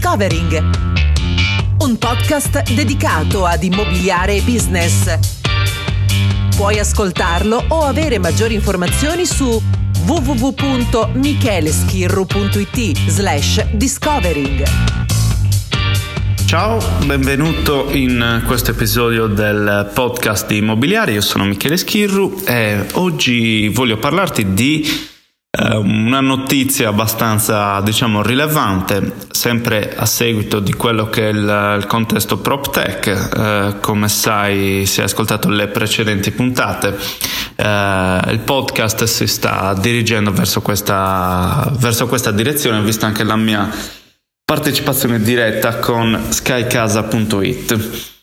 Discovering, un podcast dedicato ad immobiliare e business. Puoi ascoltarlo o avere maggiori informazioni su www.micheleschirru.it slash discovering. Ciao, benvenuto in questo episodio del podcast di Immobiliare. Io sono Michele Schirru e oggi voglio parlarti di una notizia abbastanza, diciamo, rilevante, sempre a seguito di quello che è il, il contesto PropTech. Eh, come sai, se hai ascoltato le precedenti puntate, eh, il podcast si sta dirigendo verso questa, verso questa direzione, vista anche la mia partecipazione diretta con skycasa.it.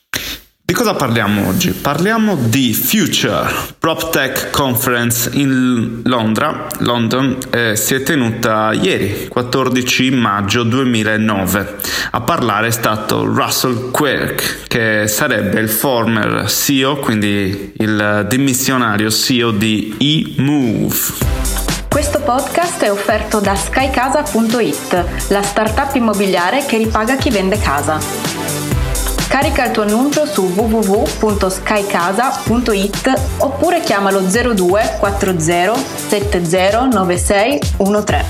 Di cosa parliamo oggi? Parliamo di Future PropTech Conference in Londra, London, eh, si è tenuta ieri, 14 maggio 2009. A parlare è stato Russell Quirk, che sarebbe il former CEO, quindi il dimissionario CEO di eMove. Questo podcast è offerto da skycasa.it, la startup immobiliare che ripaga chi vende casa. Carica il tuo annuncio su www.skycasa.it oppure chiamalo 02 40 70 96 13.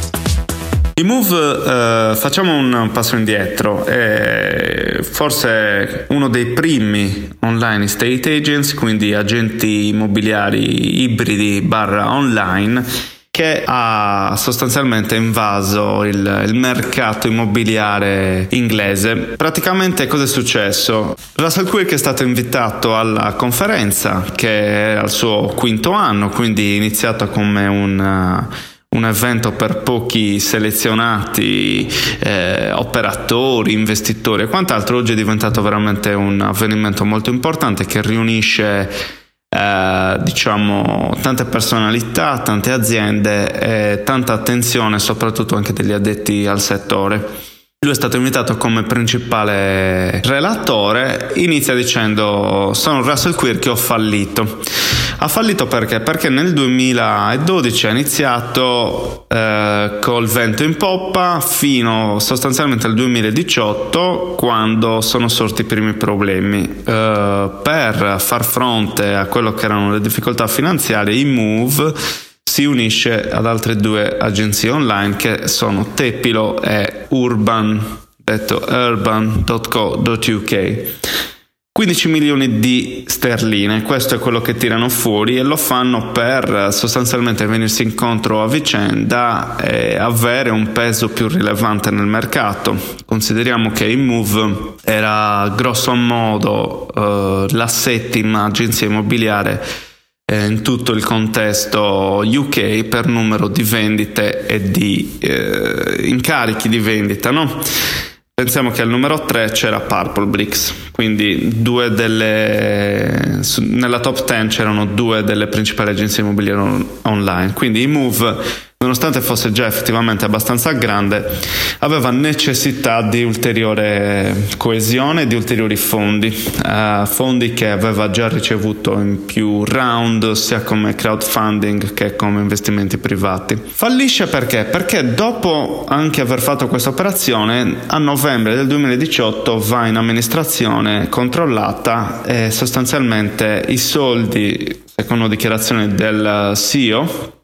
I Move eh, facciamo un passo indietro, è forse uno dei primi online estate agents, quindi agenti immobiliari ibridi barra online che ha sostanzialmente invaso il, il, mercato immobiliare inglese. Praticamente cosa è successo? Russell Quirk è stato invitato alla conferenza che è al suo quinto anno, quindi iniziato come un un evento per pochi selezionati eh, operatori, investitori e quant'altro, oggi è diventato veramente un avvenimento molto importante che riunisce eh, diciamo tante personalità, tante aziende e tanta attenzione soprattutto anche degli addetti al settore. Lui è stato invitato come principale relatore, inizia dicendo sono Russell Quirk che ho fallito. Ha fallito perché? Perché nel 2012 ha iniziato eh, col vento in poppa fino sostanzialmente al 2018 quando sono sorti i primi problemi. Eh, per far fronte a quello che erano le difficoltà finanziarie, i Move si unisce ad altre due agenzie online che sono Tepilo e Urban, detto urban.co.uk. 15 milioni di sterline, questo è quello che tirano fuori e lo fanno per sostanzialmente venirsi incontro a vicenda e avere un peso più rilevante nel mercato. Consideriamo che Move era grosso modo eh, la settima agenzia immobiliare eh, in tutto il contesto UK per numero di vendite e di eh, incarichi di vendita. No? Pensiamo che al numero 3 c'era Purple Bricks, quindi delle, nella top 10 c'erano due delle principali agenzie immobiliari online, quindi i Move nonostante fosse già effettivamente abbastanza grande, aveva necessità di ulteriore coesione, di ulteriori fondi, uh, fondi che aveva già ricevuto in più round, sia come crowdfunding che come investimenti privati. Fallisce perché? Perché dopo anche aver fatto questa operazione, a novembre del 2018 va in amministrazione controllata e sostanzialmente i soldi, secondo dichiarazione del CEO,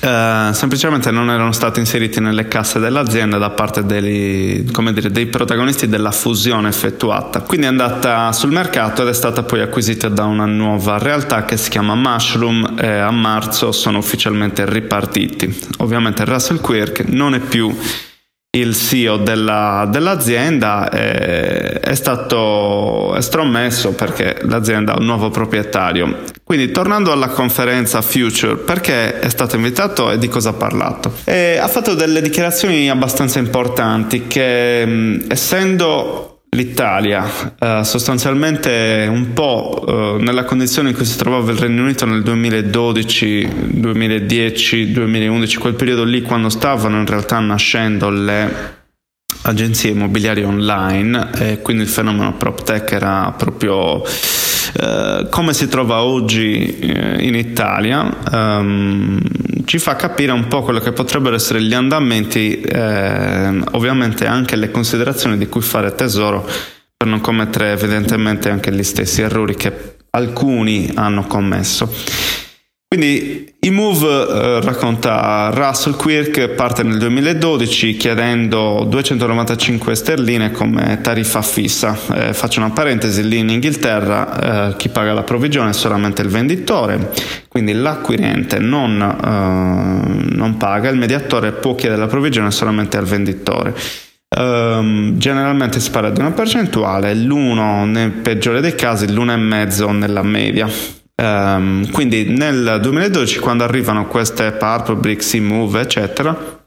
Uh, semplicemente non erano stati inseriti nelle casse dell'azienda da parte dei, dire, dei, protagonisti della fusione effettuata. Quindi è andata sul mercato ed è stata poi acquisita da una nuova realtà che si chiama Mushroom e a marzo sono ufficialmente ripartiti. Ovviamente Russell Quirk non è più il CEO della, dell'azienda è, è, stato estromesso perché l'azienda ha un nuovo proprietario. Quindi tornando alla conferenza Future, perché è stato invitato e di cosa ha parlato? E ha fatto delle dichiarazioni abbastanza importanti che essendo l'Italia, eh, sostanzialmente un po' eh, nella condizione in cui si trovava il Regno Unito nel 2012, 2010, 2011, quel periodo lì quando stavano in realtà nascendo le agenzie immobiliari online e quindi il fenomeno PropTech era proprio eh, come si trova oggi eh, in Italia. Um, ci fa capire un po' quello che potrebbero essere gli andamenti, eh, ovviamente anche le considerazioni di cui fare tesoro per non commettere evidentemente anche gli stessi errori che alcuni hanno commesso. Quindi i Move eh, racconta Russell Quirk parte nel 2012 chiedendo 295 sterline come tariffa fissa. Eh, faccio una parentesi, lì in Inghilterra eh, chi paga la provvigione è solamente il venditore, quindi l'acquirente non, eh, non paga, il mediatore può chiedere la provvigione solamente al venditore. Um, generalmente si parla di una percentuale, l'1 nel peggiore dei casi, l'1,5 nella media. Um, quindi nel 2012 quando arrivano queste Purple Brick, Move eccetera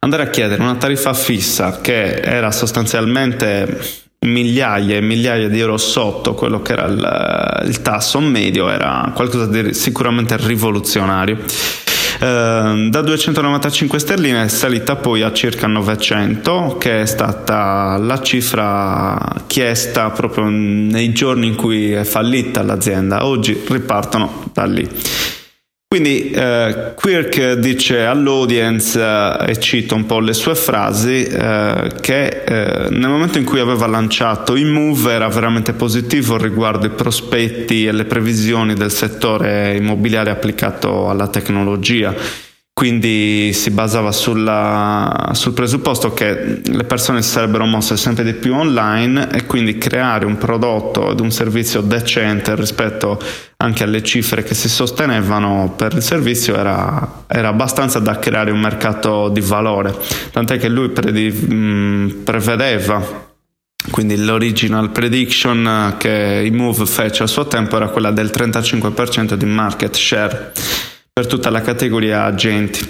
andare a chiedere una tariffa fissa che era sostanzialmente migliaia e migliaia di euro sotto quello che era il, il tasso medio era qualcosa di sicuramente rivoluzionario da 295 sterline è salita poi a circa 900 che è stata la cifra chiesta proprio nei giorni in cui è fallita l'azienda. Oggi ripartono da lì quindi eh, Quirk dice all'audience, eh, e cito un po' le sue frasi, eh, che eh, nel momento in cui aveva lanciato il Move era veramente positivo riguardo i prospetti e le previsioni del settore immobiliare applicato alla tecnologia quindi si basava sulla, sul presupposto che le persone si sarebbero mosse sempre di più online e quindi creare un prodotto ed un servizio decente rispetto anche alle cifre che si sostenevano per il servizio era, era abbastanza da creare un mercato di valore, tant'è che lui predi, mh, prevedeva quindi l'original prediction che i Move fece a suo tempo era quella del 35% di market share per tutta la categoria agenti.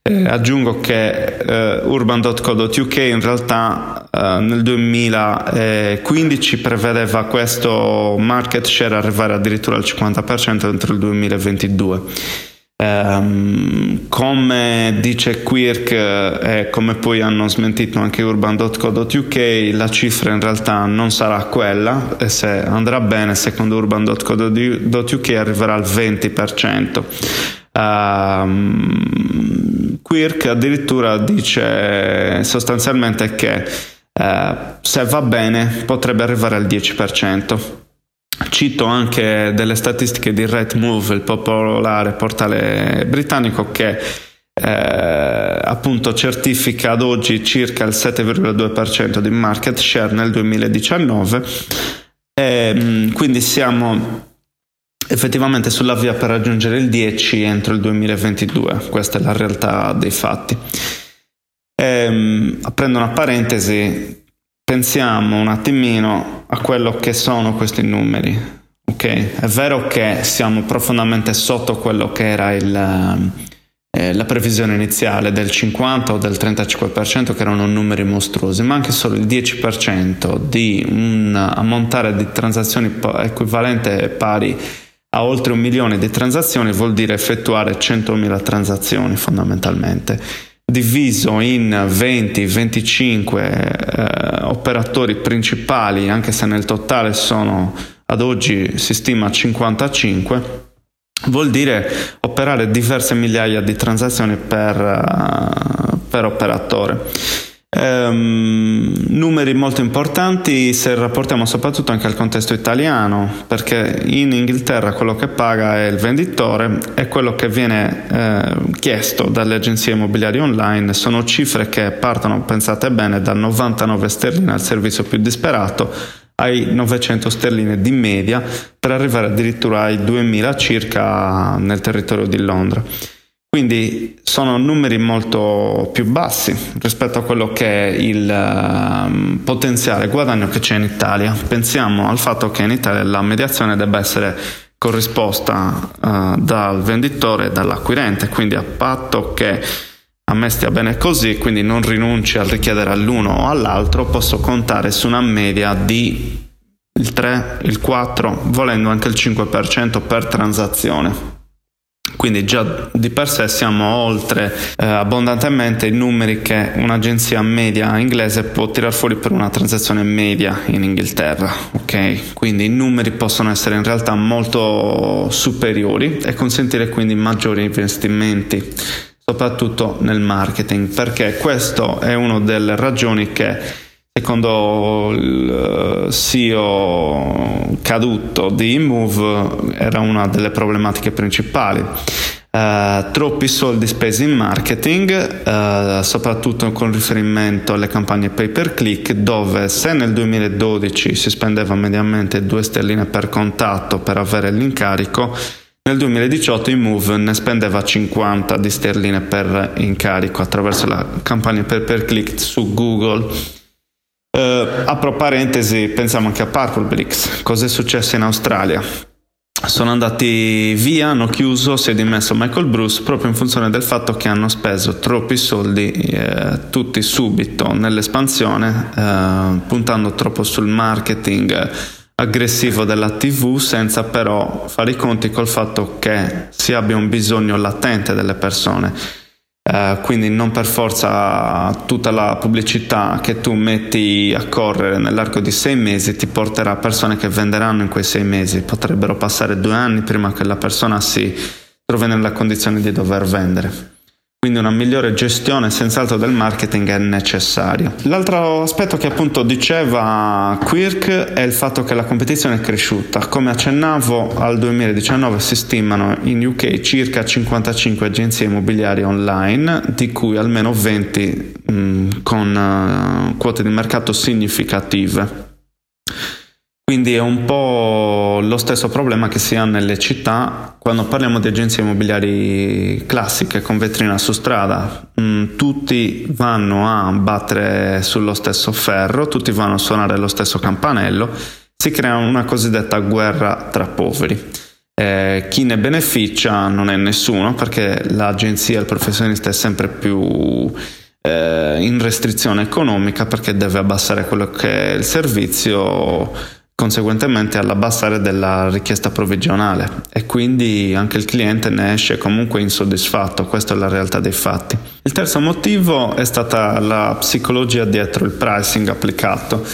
Eh, aggiungo che eh, urban.co.uk in realtà eh, nel 2015 prevedeva questo market share arrivare addirittura al 50% entro il 2022. Um, ehm, come dice Quirk e come poi hanno smentito anche urban.co.uk la cifra in realtà non sarà quella e se andrà bene secondo urban.co.uk arriverà al 20% Uh, Quirk addirittura dice sostanzialmente che uh, se va bene potrebbe arrivare al 10%. Cito anche delle statistiche di Rightmove, il popolare portale britannico, che eh, appunto certifica ad oggi circa il 7,2% di market share nel 2019 e, quindi siamo effettivamente sulla via per raggiungere il 10 entro il 2022, questa è la realtà dei fatti. E, ehm, aprendo una parentesi, pensiamo un attimino a quello che sono questi numeri. Okay? È vero che siamo profondamente sotto quello che era il, eh, la previsione iniziale del 50 o del 35%, che erano numeri mostruosi, ma anche solo il 10% di un ammontare di transazioni equivalente pari a oltre un milione di transazioni vuol dire effettuare 100.000 transazioni fondamentalmente. Diviso in 20-25 eh, operatori principali anche se nel totale sono ad oggi si stima 55 vuol dire operare diverse migliaia di transazioni per, uh, per operatore Um, numeri molto importanti se rapportiamo soprattutto anche al contesto italiano, perché in Inghilterra quello che paga è il venditore e quello che viene eh, chiesto dalle agenzie immobiliari online sono cifre che partono, pensate bene, da 99 sterline al servizio più disperato ai 900 sterline di media per arrivare addirittura ai 2000 circa nel territorio di Londra. Quindi sono numeri molto più bassi rispetto a quello che è il uh, potenziale guadagno che c'è in Italia. Pensiamo al fatto che in Italia la mediazione debba essere corrisposta uh, dal venditore e dall'acquirente, quindi a patto che a me stia bene così, quindi non rinunci a richiedere all'uno o all'altro, posso contare su una media di il 3, il 4, volendo anche il 5% per transazione Quindi già di per sé siamo oltre eh, abbondantemente i numeri che un'agenzia media inglese può tirare fuori per una transazione media in Inghilterra. Ok? Quindi i numeri possono essere in realtà molto superiori e consentire quindi maggiori investimenti soprattutto nel marketing, perché questa è una delle ragioni che secondo il CEO caduto di Move era una delle problematiche principali. Uh, troppi soldi spesi in marketing, uh, soprattutto con riferimento alle campagne pay per click, dove se nel 2012 si spendeva mediamente 2 sterline per contatto per avere l'incarico, nel 2018 il Move ne spendeva 50 di sterline per incarico attraverso la campagna per, per click su Google. Uh, apro parentesi, pensiamo anche a Purple Bricks. Cos'è successo in Australia? Sono andati via, hanno chiuso, si è dimesso Michael Bruce proprio in funzione del fatto che hanno speso troppi soldi eh, tutti subito nell'espansione, eh, puntando troppo sul marketing aggressivo della TV senza però fare i conti col fatto che si abbia un bisogno latente delle persone. Uh, quindi non per forza tutta la pubblicità che tu metti a correre nell'arco di sei mesi ti porterà persone che venderanno in quei sei mesi, potrebbero passare due anni prima che la persona si trovi nella condizione di dover vendere. Quindi una migliore gestione senz'altro del marketing è necessaria. L'altro aspetto che appunto diceva Quirk è il fatto che la competizione è cresciuta. Come accennavo, al 2019 si stimano in UK circa 55 agenzie immobiliari online, di cui almeno 20 mh, con uh, quote di mercato significative. Quindi è un po' lo stesso problema che si ha nelle città quando parliamo di agenzie immobiliari classiche con vetrina su strada. Mm, tutti vanno a battere sullo stesso ferro, tutti vanno a suonare lo stesso campanello, si crea una cosiddetta guerra tra poveri. Eh, chi ne beneficia non è nessuno perché l'agenzia, il professionista è sempre più eh, in restrizione economica perché deve abbassare quello che è il servizio conseguentemente all'abbassare della richiesta provvigionale e quindi anche il cliente ne esce comunque insoddisfatto, questa è la realtà dei fatti. Il terzo motivo è stata la psicologia dietro il pricing applicato.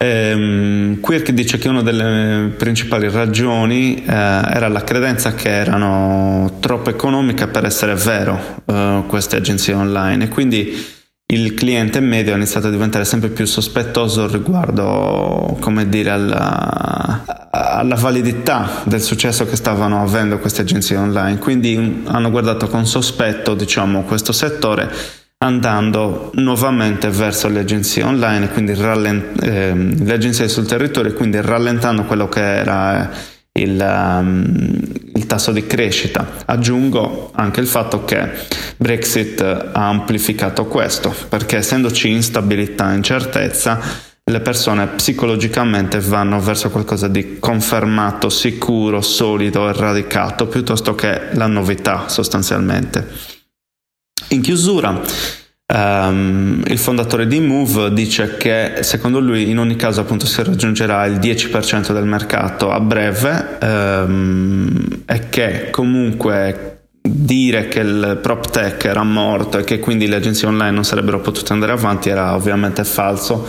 Ehm, Quirk dice che una delle principali ragioni eh, era la credenza che erano troppo economiche per essere vero eh, queste agenzie online e quindi il cliente medio ha iniziato a diventare sempre più sospettoso riguardo, come dire, alla, alla, validità del successo che stavano avendo queste agenzie online. Quindi hanno guardato con sospetto, diciamo, questo settore andando nuovamente verso le agenzie online, quindi rallent- eh, le agenzie sul territorio, quindi rallentando quello che era il, um, il tasso di crescita. Aggiungo anche il fatto che Brexit ha amplificato questo, perché essendoci instabilità e incertezza, le persone psicologicamente vanno verso qualcosa di confermato, sicuro, solido e radicato, piuttosto che la novità sostanzialmente. In chiusura, Um, il fondatore di Move dice che secondo lui in ogni caso appunto si raggiungerà il 10% del mercato a breve um, e che comunque dire che il prop tech era morto e che quindi le agenzie online non sarebbero potute andare avanti era ovviamente falso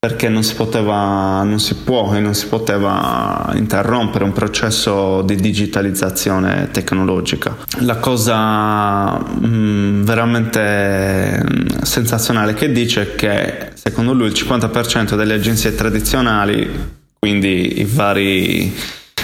perché non si poteva, non si può e non si poteva interrompere un processo di digitalizzazione tecnologica. La cosa mh, mm, veramente mm, sensazionale che dice è che secondo lui il 50% delle agenzie tradizionali, quindi i vari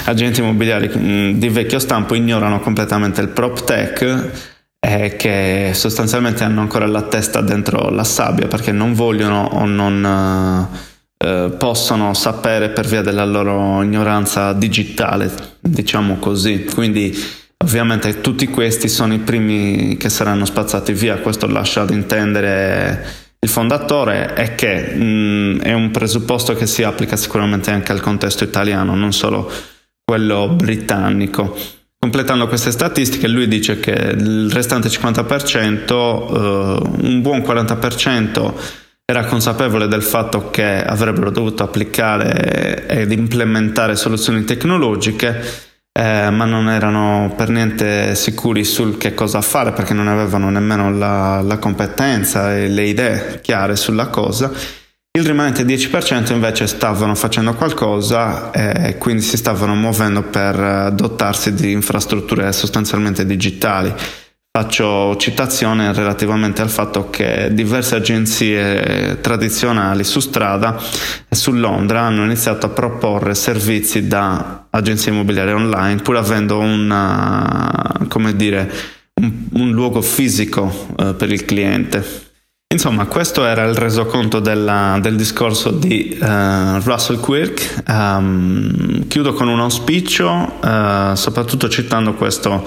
agenti immobiliari mm, di vecchio stampo, ignorano completamente il prop tech eh, che sostanzialmente hanno ancora la testa dentro la sabbia perché non vogliono o non eh, possono sapere per via della loro ignoranza digitale, diciamo così. Quindi ovviamente tutti questi sono i primi che saranno spazzati via, questo lascia ad intendere il fondatore e che mh, mm, è un presupposto che si applica sicuramente anche al contesto italiano, non solo quello britannico. Completando queste statistiche, lui dice che il restante 50%, eh, un buon 40% era consapevole del fatto che avrebbero dovuto applicare ed implementare soluzioni tecnologiche eh, ma non erano per niente sicuri sul che cosa fare perché non avevano nemmeno la, la competenza e le idee chiare sulla cosa. Il rimanente 10% invece stavano facendo qualcosa e quindi si stavano muovendo per dotarsi di infrastrutture sostanzialmente digitali. Faccio citazione relativamente al fatto che diverse agenzie tradizionali su strada e su Londra hanno iniziato a proporre servizi da agenzie immobiliari online pur avendo una, come dire, un, un luogo fisico eh, per il cliente. Insomma, questo era il resoconto della, del discorso di uh, Russell Quirk. Um, chiudo con un auspicio, uh, soprattutto citando questo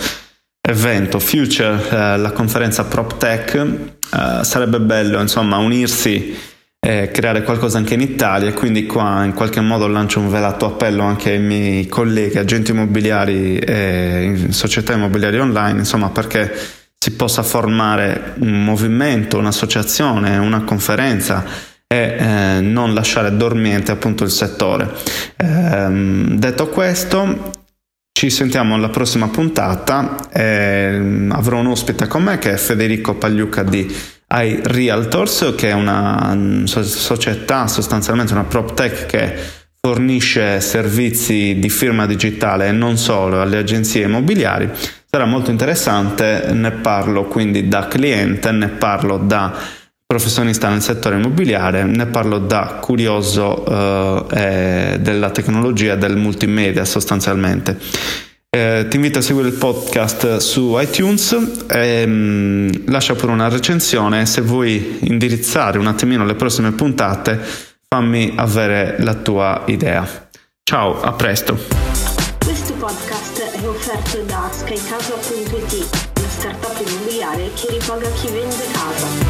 evento Future, eh, la conferenza PropTech, sarebbe bello insomma unirsi e creare qualcosa anche in Italia, quindi qua in qualche modo lancio un velato appello anche ai miei colleghi, agenti immobiliari e società immobiliari online, insomma perché si possa formare un movimento, un'associazione, una conferenza e eh, non lasciare dormiente appunto il settore. Eh, detto questo, ci sentiamo alla prossima puntata. Eh, avrò un ospite con me che è Federico Pagliuca di iRealtors, che è una mm, società, sostanzialmente una prop tech che fornisce servizi di firma digitale e non solo alle agenzie immobiliari. Sarà molto interessante, ne parlo quindi da cliente, ne parlo da professionista nel settore immobiliare, ne parlo da curioso eh, della tecnologia e del multimedia sostanzialmente. Eh, ti invito a seguire il podcast su iTunes, e, mm, lascia pure una recensione se vuoi indirizzare un attimino le prossime puntate fammi avere la tua idea. Ciao, a presto. Questo podcast è offerto da skycasa.it, la startup immobiliare che ripaga chi vende casa.